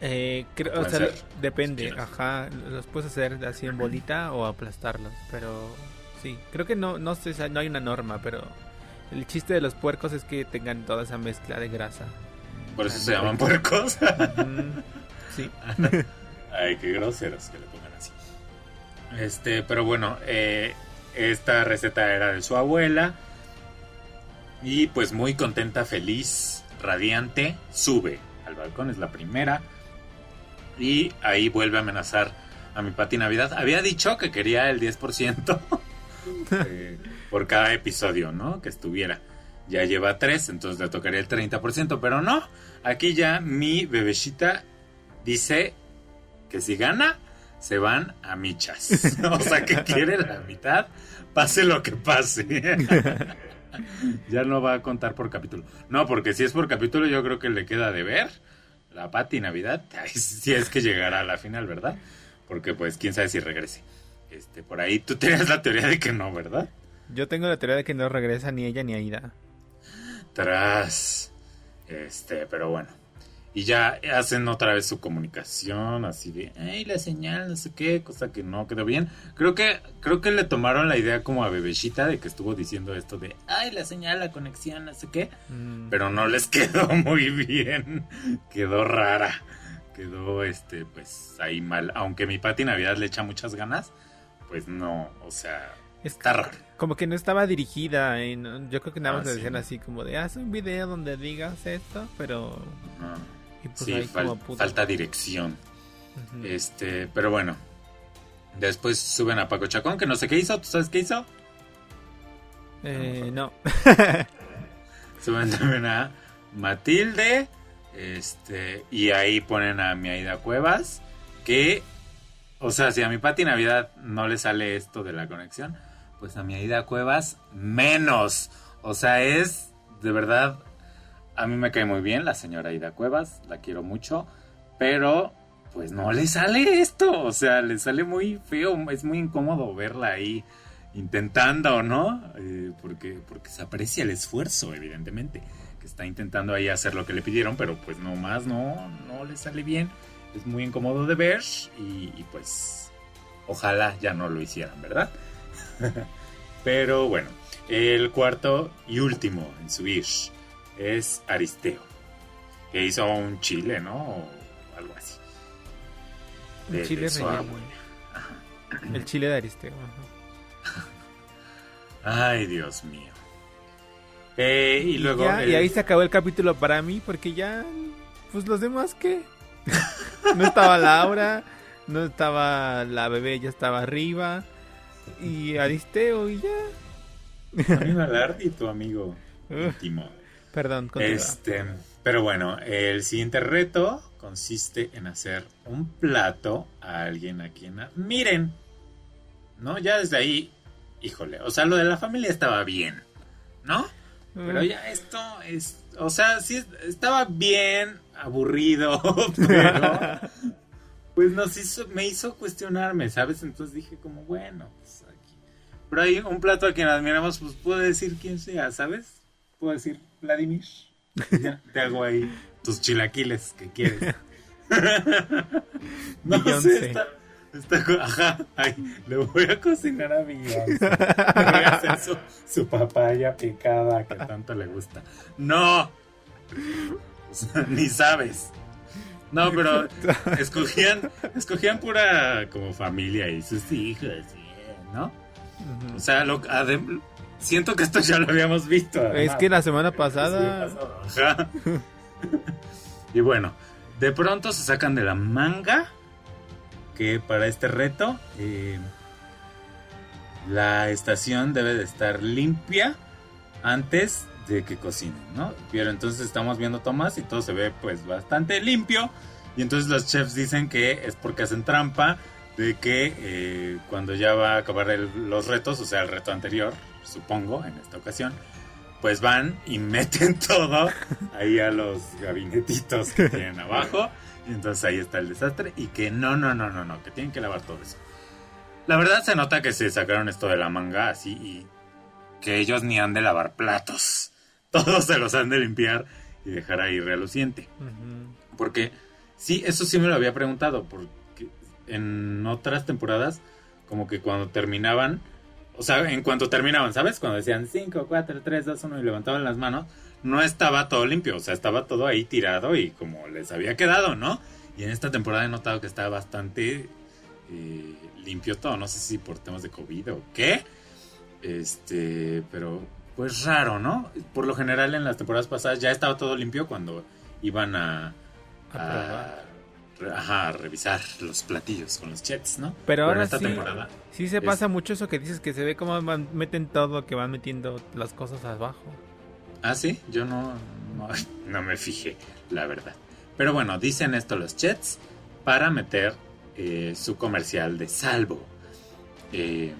Eh, creo, o sea, depende. Ajá, los puedes hacer así en bolita o aplastarlos, pero sí, creo que no, no sé, no hay una norma, pero el chiste de los puercos es que tengan toda esa mezcla de grasa. Por eso se llaman puercos. sí. Ay, qué groseros que le pongan así. Este, pero bueno, eh, esta receta era de su abuela. Y pues muy contenta, feliz, radiante, sube al balcón, es la primera. Y ahí vuelve a amenazar a mi Pati Navidad. Había dicho que quería el 10% eh, por cada episodio, ¿no? Que estuviera. Ya lleva tres, entonces le tocaría el 30%, pero no. Aquí ya mi bebecita dice que si gana, se van a michas. o sea, que quiere la mitad, pase lo que pase. ya no va a contar por capítulo. No, porque si es por capítulo, yo creo que le queda de ver la Pati Navidad. si es que llegará a la final, ¿verdad? Porque pues quién sabe si regrese. Este, por ahí tú tenías la teoría de que no, ¿verdad? Yo tengo la teoría de que no regresa ni ella ni Aida. Tras. Este, pero bueno. Y ya hacen otra vez su comunicación, así de, ay, la señal, no sé qué, cosa que no quedó bien. Creo que, creo que le tomaron la idea como a Bebecita de que estuvo diciendo esto de, ay, la señal, la conexión, no sé qué. Mm. Pero no les quedó muy bien. Quedó rara. Quedó, este, pues ahí mal. Aunque mi Pati Navidad le echa muchas ganas, pues no, o sea, está raro. Como que no estaba dirigida. Yo creo que nada más Ah, le decían sí. así como de, haz un video donde digas esto, pero... Ah, y pues sí, fal- falta dirección. Este, pero bueno. Después suben a Paco Chacón, que no sé qué hizo. ¿Tú sabes qué hizo? Eh, no. Suben también a Matilde. Este, y ahí ponen a mi Aida Cuevas. Que, o sea, si a mi Pati Navidad no le sale esto de la conexión, pues a mi Aida Cuevas menos. O sea, es de verdad. A mí me cae muy bien la señora Aida Cuevas, la quiero mucho, pero pues no le sale esto, o sea, le sale muy feo, es muy incómodo verla ahí intentando, ¿no? Eh, porque, porque se aprecia el esfuerzo, evidentemente, que está intentando ahí hacer lo que le pidieron, pero pues no más, no, no le sale bien, es muy incómodo de ver y, y, pues ojalá ya no lo hicieran, ¿verdad? pero bueno, el cuarto y último en subir es Aristeo. que hizo un chile, ¿no? O algo así. El chile relleno. El chile de Aristeo. Ay, Dios mío. Eh, y luego. y ahí se acabó el capítulo para mí, porque ya. Pues los demás, ¿qué? no estaba Laura, no estaba la bebé, ya estaba arriba. Y Aristeo, y ya. A y tu amigo íntimo. Perdón, continúa. Este. Pero bueno, el siguiente reto consiste en hacer un plato a alguien a quien miren. ¿No? Ya desde ahí, híjole, o sea, lo de la familia estaba bien, ¿no? Pero mm. ya esto es, o sea, sí estaba bien aburrido, pero pues nos hizo, me hizo cuestionarme, ¿sabes? Entonces dije como, bueno, pues aquí. Pero hay un plato a quien admiramos, pues puedo decir quién sea, ¿sabes? Puedo decir Vladimir. te hago ahí tus chilaquiles que quieres. no sé, está, está, ajá, ay, le voy a cocinar a mi voy a hacer su, su, papaya picada que tanto le gusta. No, ni sabes. No, pero escogían, escogían pura como familia y sus hijos, ¿no? O sea, lo, Siento que esto ya lo habíamos visto. Es que la semana pasada. y bueno, de pronto se sacan de la manga que para este reto eh, la estación debe de estar limpia antes de que cocinen, ¿no? Pero entonces estamos viendo tomas y todo se ve pues bastante limpio. Y entonces los chefs dicen que es porque hacen trampa de que eh, cuando ya va a acabar los retos, o sea, el reto anterior, supongo, en esta ocasión, pues van y meten todo ahí a los gabinetitos que tienen abajo. Y entonces ahí está el desastre. Y que no, no, no, no, no, que tienen que lavar todo eso. La verdad se nota que se sacaron esto de la manga así y que ellos ni han de lavar platos. Todos se los han de limpiar y dejar ahí reluciente. Porque sí, eso sí me lo había preguntado. Porque en otras temporadas, como que cuando terminaban o sea, en cuanto terminaban, ¿sabes? Cuando decían 5, 4, 3, 2, 1 y levantaban las manos, no estaba todo limpio, o sea, estaba todo ahí tirado y como les había quedado, ¿no? Y en esta temporada he notado que está bastante eh, limpio todo, no sé si por temas de COVID o qué. Este, pero pues raro, ¿no? Por lo general en las temporadas pasadas ya estaba todo limpio cuando iban a, a, ajá, revisar los platillos con los chefs, ¿no? Pero, ahora esta sí, temporada sí se pasa mucho eso que dices que se ve como meten todo, que van metiendo las cosas abajo. Ah, sí, yo no, no, me fijé, la verdad. Pero bueno, dicen esto los chefs para meter eh, su comercial de salvo. Eh,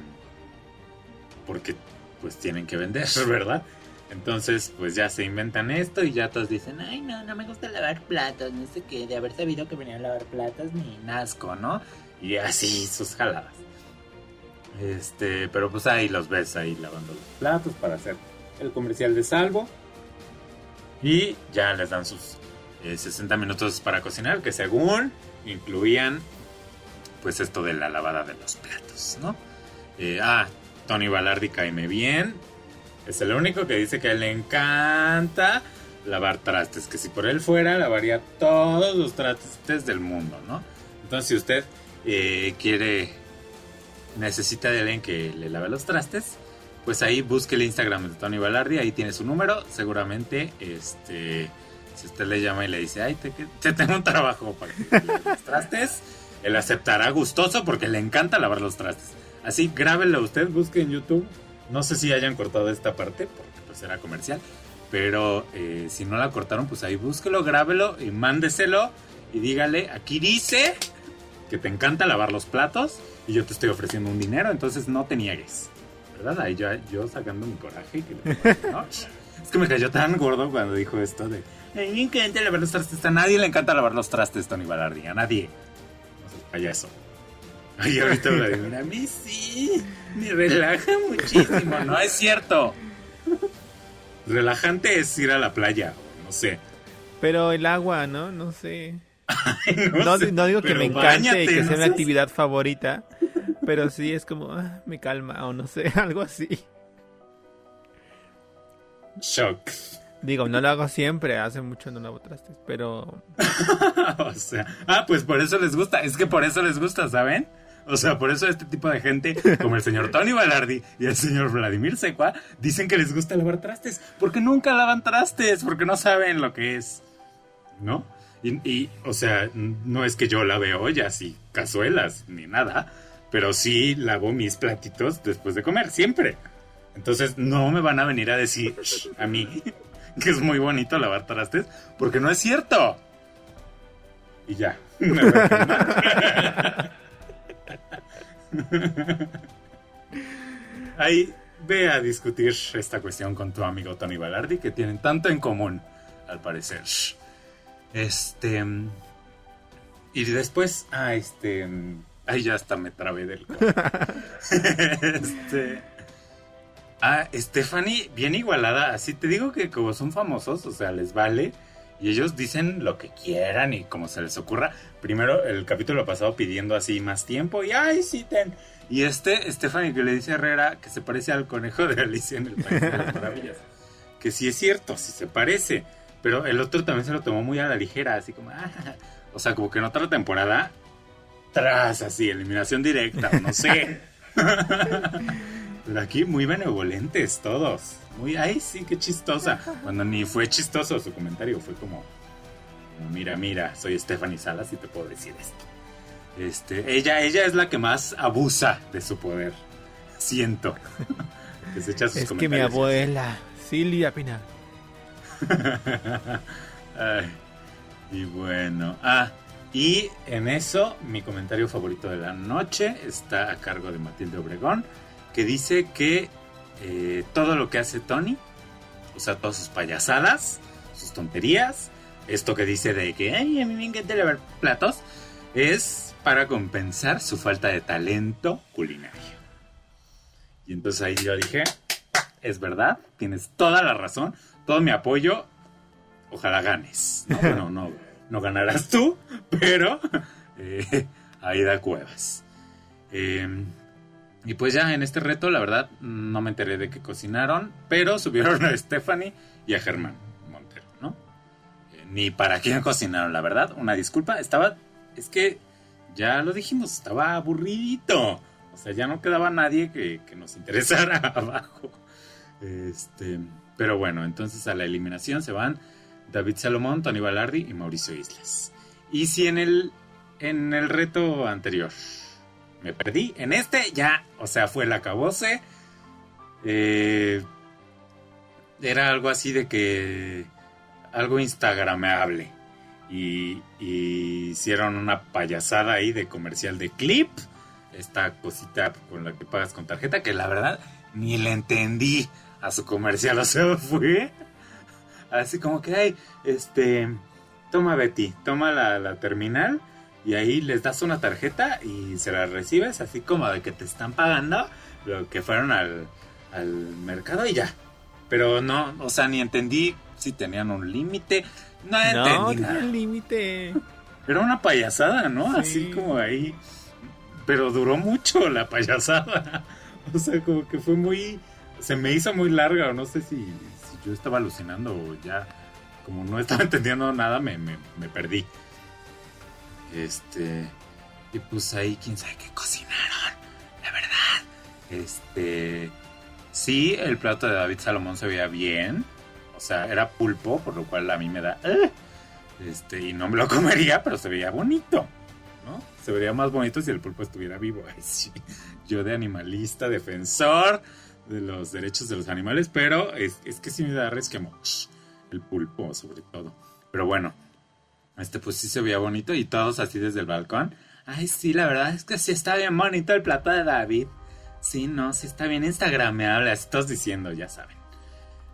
porque pues tienen que vender, ¿verdad? Entonces, pues ya se inventan esto y ya todos dicen, ay, no, no me gusta lavar platos, no sé qué, de haber sabido que venían a lavar platos, ni nazco, ¿no? Y así sus jaladas. Este, pero pues ahí los ves ahí lavando los platos para hacer el comercial de salvo. Y ya les dan sus 60 eh, minutos para cocinar, que según incluían pues esto de la lavada de los platos, ¿no? Eh, ah, Tony Balardi caime bien, es el único que dice que le encanta lavar trastes, que si por él fuera, lavaría todos los trastes del mundo, ¿no? Entonces, si usted eh, quiere, necesita de alguien que le lave los trastes, pues ahí busque el Instagram de Tony Balardi, ahí tiene su número, seguramente, este, si usted le llama y le dice, ay, te, te tengo un trabajo para que lave los trastes, él aceptará gustoso porque le encanta lavar los trastes. Así, grábelo usted, busque en YouTube no sé si hayan cortado esta parte, porque pues era comercial. Pero eh, si no la cortaron, pues ahí búsquelo, grábelo y mándeselo. Y dígale, aquí dice que te encanta lavar los platos y yo te estoy ofreciendo un dinero, entonces no te niegues. ¿Verdad? Ahí yo, yo sacando mi coraje. Es que me cayó tan gordo cuando dijo esto de... A mí me encanta lavar. A nadie le encanta lavar los trastes, Tony Balardi. A nadie. No sé, Ay, ahorita Vladimir, a mí sí, me relaja muchísimo, no es cierto. Relajante es ir a la playa, no sé. Pero el agua, ¿no? No sé. no, no, digo que me encante y que sea mi actividad favorita, pero sí es como, ah, me calma o no sé, algo así. Shock. Digo, no lo hago siempre, hace mucho no lavo trastes, pero... o sea, ah, pues por eso les gusta, es que por eso les gusta, ¿saben? O sea, por eso este tipo de gente, como el señor Tony Balardi y el señor Vladimir Secua, dicen que les gusta lavar trastes, porque nunca lavan trastes, porque no saben lo que es, ¿no? Y, o sea, no es que yo lave ollas y cazuelas ni nada, pero sí lavo mis platitos después de comer, siempre. Entonces no me van a venir a decir a mí que es muy bonito lavar trastes, porque no es cierto. Y ya. Ahí ve a discutir esta cuestión con tu amigo Tony Balardi, que tienen tanto en común, al parecer. Este. Y después, ah, este. Ahí ya hasta me trabé del. este. Ah, Stephanie, bien igualada. Así te digo que como son famosos, o sea, les vale. Y ellos dicen lo que quieran y como se les ocurra. Primero, el capítulo pasado pidiendo así más tiempo. Y ay, sí, ten. Y este, Stephanie, que le dice a Herrera que se parece al conejo de Alicia en el País de las Maravillas. Que sí es cierto, sí se parece. Pero el otro también se lo tomó muy a la ligera, así como, ah, o sea, como que en otra temporada, tras así, eliminación directa, no sé. Pero aquí muy benevolentes todos. Muy, ay, sí, qué chistosa. Cuando ni fue chistoso su comentario, fue como, mira, mira, soy Stephanie Salas y te puedo decir esto. Este, ella, ella es la que más abusa de su poder. Siento. que se echa sus es que mi abuela, Silvia Pinal y bueno, ah, y en eso mi comentario favorito de la noche está a cargo de Matilde Obregón, que dice que eh, todo lo que hace Tony, o sea, todas sus payasadas, sus tonterías, esto que dice de que, ay, a mí me encanta lavar platos, es para compensar su falta de talento culinario. Y entonces ahí yo dije, es verdad, tienes toda la razón todo mi apoyo. Ojalá ganes. No, no, no, ganarás tú, pero eh, da Cuevas. Em, y pues ya en este reto, la verdad, no me enteré de que cocinaron, pero subieron a Stephanie y a Germán Montero, ¿no? Eh, ni para quién cocinaron, la verdad. Una disculpa, estaba. Es que ya lo dijimos, estaba aburridito. O sea, ya no quedaba nadie que, que nos interesara abajo. Este. Pero bueno, entonces a la eliminación se van David Salomón, Tony Balardi y Mauricio Islas. Y si en el, en el reto anterior me perdí, en este ya, o sea, fue el acabose. Eh, era algo así de que algo instagramable. Y, y, hicieron una payasada ahí de comercial de clip. Esta cosita con la que pagas con tarjeta, que la verdad ni la entendí a su comercial. O sea, fue así como que, ay, este, toma Betty, toma la, terminal y ahí les das una tarjeta y se la recibes así como de que te están pagando lo que fueron al, al mercado y ya. Pero no, o sea, ni entendí si tenían un límite. No entendí. No, límite. Era una payasada, ¿no? Así como ahí. Pero duró mucho la payasada. O sea, como que fue muy se me hizo muy larga, o no sé si, yo estaba alucinando o ya, como no estaba entendiendo nada, me, perdí. Este, y pues ahí, quién sabe qué cocinaron, la verdad. Este, sí, el plato de David Salomón se veía bien, o sea, era pulpo, por lo cual a mí me da, eh, este, y no me lo comería, pero se veía bonito. ¿no? Se vería más bonito si el pulpo estuviera vivo. Yo de animalista, defensor, de los derechos de los animales, pero es, que sí me da resquemo. El pulpo, sobre todo. Pero bueno, este pues sí se veía bonito y todos así desde el balcón. Ay, sí, la verdad es que sí está bien bonito el plato de David. Sí, no, sí está bien instagrameable, así todos diciendo, ya saben.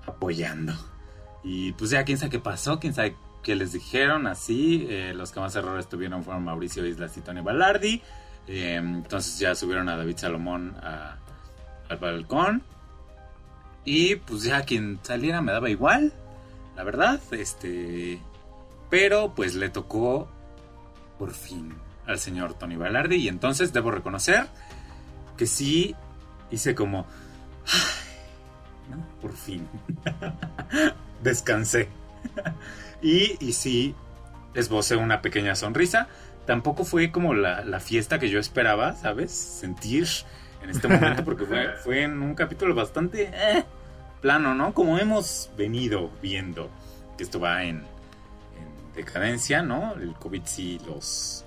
Apoyando. Y pues ya quién sabe qué pasó, quién sabe qué les dijeron, así. Eh, los que más errores tuvieron fueron Mauricio Islas y Tony Ballardi. Eh, entonces ya subieron a David Salomón al balcón. Y pues ya quien saliera me daba igual, la verdad, este... Pero pues le tocó por fin al señor Tony Balardi y entonces debo reconocer que sí hice como... Por fin. descansé. y, y sí, esbocé una pequeña sonrisa. Tampoco fue como la, fiesta que yo esperaba, ¿sabes? Sentir en este momento, porque fue, fue en un capítulo bastante eh, plano, ¿no? Como hemos venido viendo que esto va en decadencia, ¿no? El COVID sí los,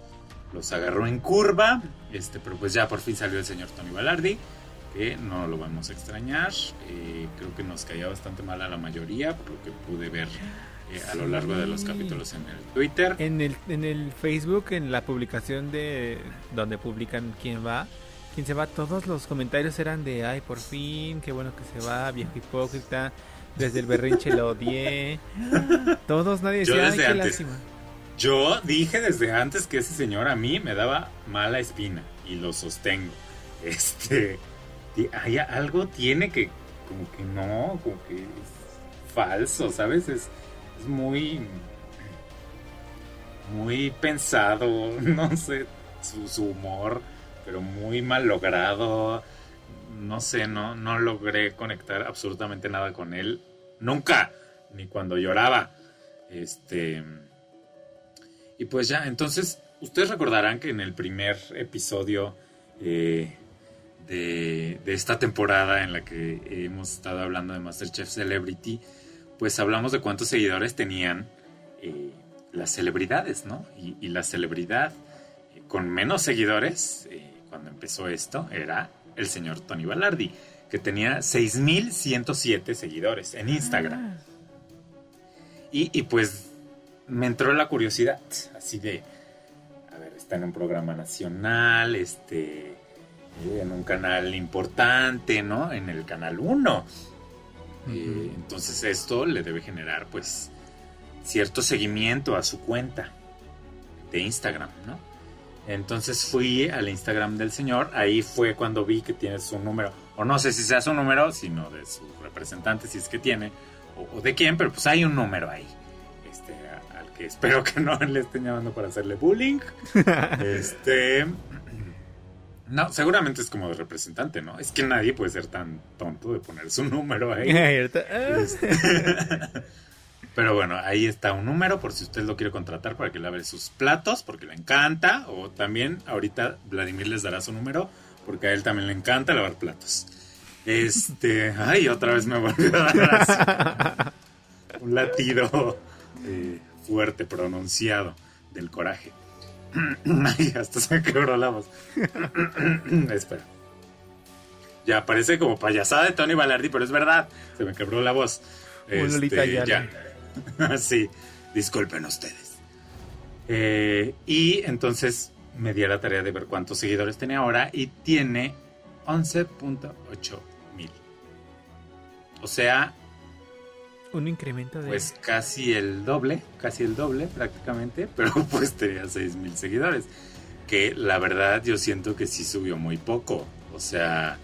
los agarró en curva, este, pero pues ya por fin salió el señor Tony Balardi, que no lo vamos a extrañar. Eh, creo que nos caía bastante mal a la mayoría, por lo que pude ver eh, a lo largo de los capítulos en el Twitter. En el, en el Facebook, en la publicación de donde publican quién va, quién se va, todos los comentarios eran de, ay, por fin, qué bueno que se va, viejo hipócrita, desde el berrinche lo odié. Todos, nadie decía, ay, qué lástima. Yo dije desde antes que ese señor a mí me daba mala espina y lo sostengo. Este, hay algo tiene que, como que no, como que es falso, ¿sabes? Es, es muy, muy pensado, no sé, su, humor, pero muy mal logrado. No sé, no, no logré conectar absolutamente nada con él. Nunca, ni cuando lloraba. Este. Y pues ya, entonces, ustedes recordarán que en el primer episodio eh, de, de, esta temporada en la que hemos estado hablando de Masterchef Celebrity, pues hablamos de cuántos seguidores tenían eh, las celebridades, ¿no? Y, la celebridad con menos seguidores, eh, cuando empezó esto, era el señor Tony Ballardi, que tenía 6.107 seguidores en Instagram. Ah. Y, y, pues me entró la curiosidad, así de, a ver, está en un programa nacional, este, en un canal importante, ¿no? En el canal 1 eh, entonces esto le debe generar pues cierto seguimiento a su cuenta de Instagram, ¿no? Entonces fui al Instagram del señor, ahí fue cuando vi que tiene su número, o no sé si sea su número, sino de su representante, si es que tiene, o, de quién, pero pues hay un número ahí, este, al que espero que no le estén llamando para hacerle bullying. este, no, seguramente es como de representante, ¿no? Es que nadie puede ser tan tonto de poner su número ahí. Este, pero bueno, ahí está un número por si usted lo quiere contratar para que lave sus platos, porque le encanta. O también ahorita Vladimir les dará su número, porque a él también le encanta lavar platos. Este, ay, otra vez me volvió a dar un latido eh, fuerte, pronunciado del coraje. Ay, hasta se me quebró la voz. Espera. Ya, parece como payasada de Tony Balardi, pero es verdad. Se me quebró la voz. Este, ya. sí, disculpen ustedes. Eh, y entonces me di a la tarea de ver cuántos seguidores tiene ahora y tiene 11.8 mil. O sea, un incremento de... Pues casi el doble, casi el doble prácticamente, pero pues tenía 6 mil seguidores. Que la verdad yo siento que sí subió muy poco. O sea...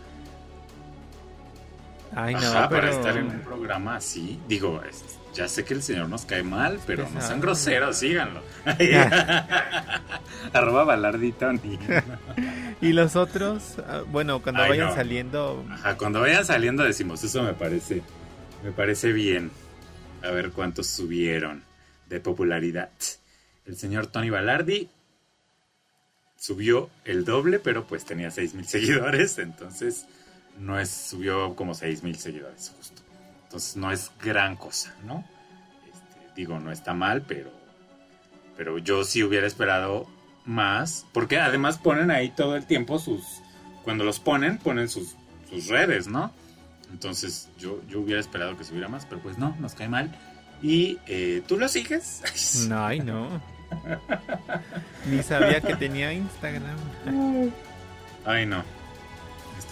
Ay, no, para estar en un programa así, digo, ya sé que el señor nos cae mal, pero no sean groseros, síganlo. Arroba balardito y los otros, ah, bueno, cuando vayan saliendo... Ajá, cuando vayan saliendo decimos, eso me parece me parece bien. A ver cuántos subieron de popularidad. El señor Tony Balardi subió el doble, pero pues tenía 6 mil seguidores, entonces no es, subió como 6 mil seguidores justo. Entonces no es gran cosa, ¿no? Este, digo, no está mal, pero, pero yo sí hubiera esperado más, porque además ponen ahí todo el tiempo sus, cuando los ponen, ponen sus, sus redes, ¿no? Entonces yo, yo hubiera esperado que subiera más, pero pues no, nos cae mal. ¿Y eh, tú lo sigues? No, ay, no. Ni sabía que tenía Instagram. Ay, no.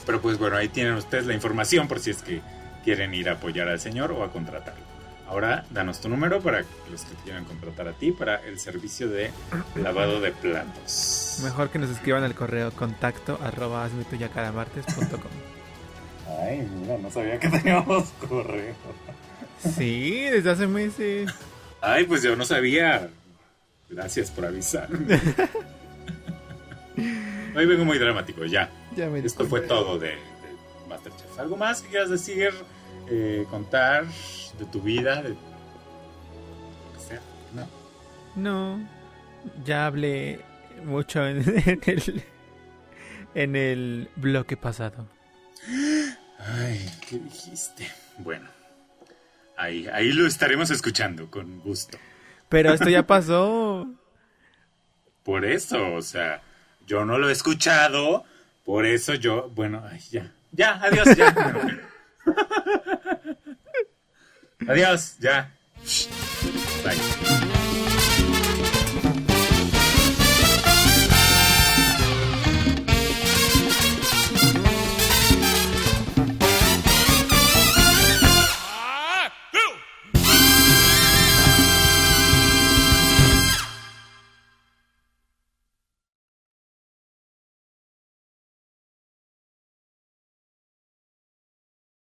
Pero pues bueno, ahí tienen ustedes la información por si es que quieren ir a apoyar al señor o a contratarlo. Ahora, danos tu número para los que quieran contratar a ti para el servicio de lavado de platos. Mejor que nos escriban al correo contacto arroba Ay, mira, no sabía que teníamos correo. Sí, desde hace meses. Ay, pues yo no sabía. Gracias por avisarme. Hoy vengo muy dramático, ya. ya me Esto fue todo de, Masterchef. ¿Algo más que quieras decir? Eh, contar de tu vida, de... sea, ¿no? No, ya hablé mucho en, el, en el bloque pasado. Ay, ¿qué dijiste? Bueno, ahí, ahí lo estaremos escuchando con gusto. Pero esto ya pasó. Por eso, o sea, yo no lo he escuchado, por eso yo, bueno, ay, ya, ya, adiós, ya. adiós, ya. Bye.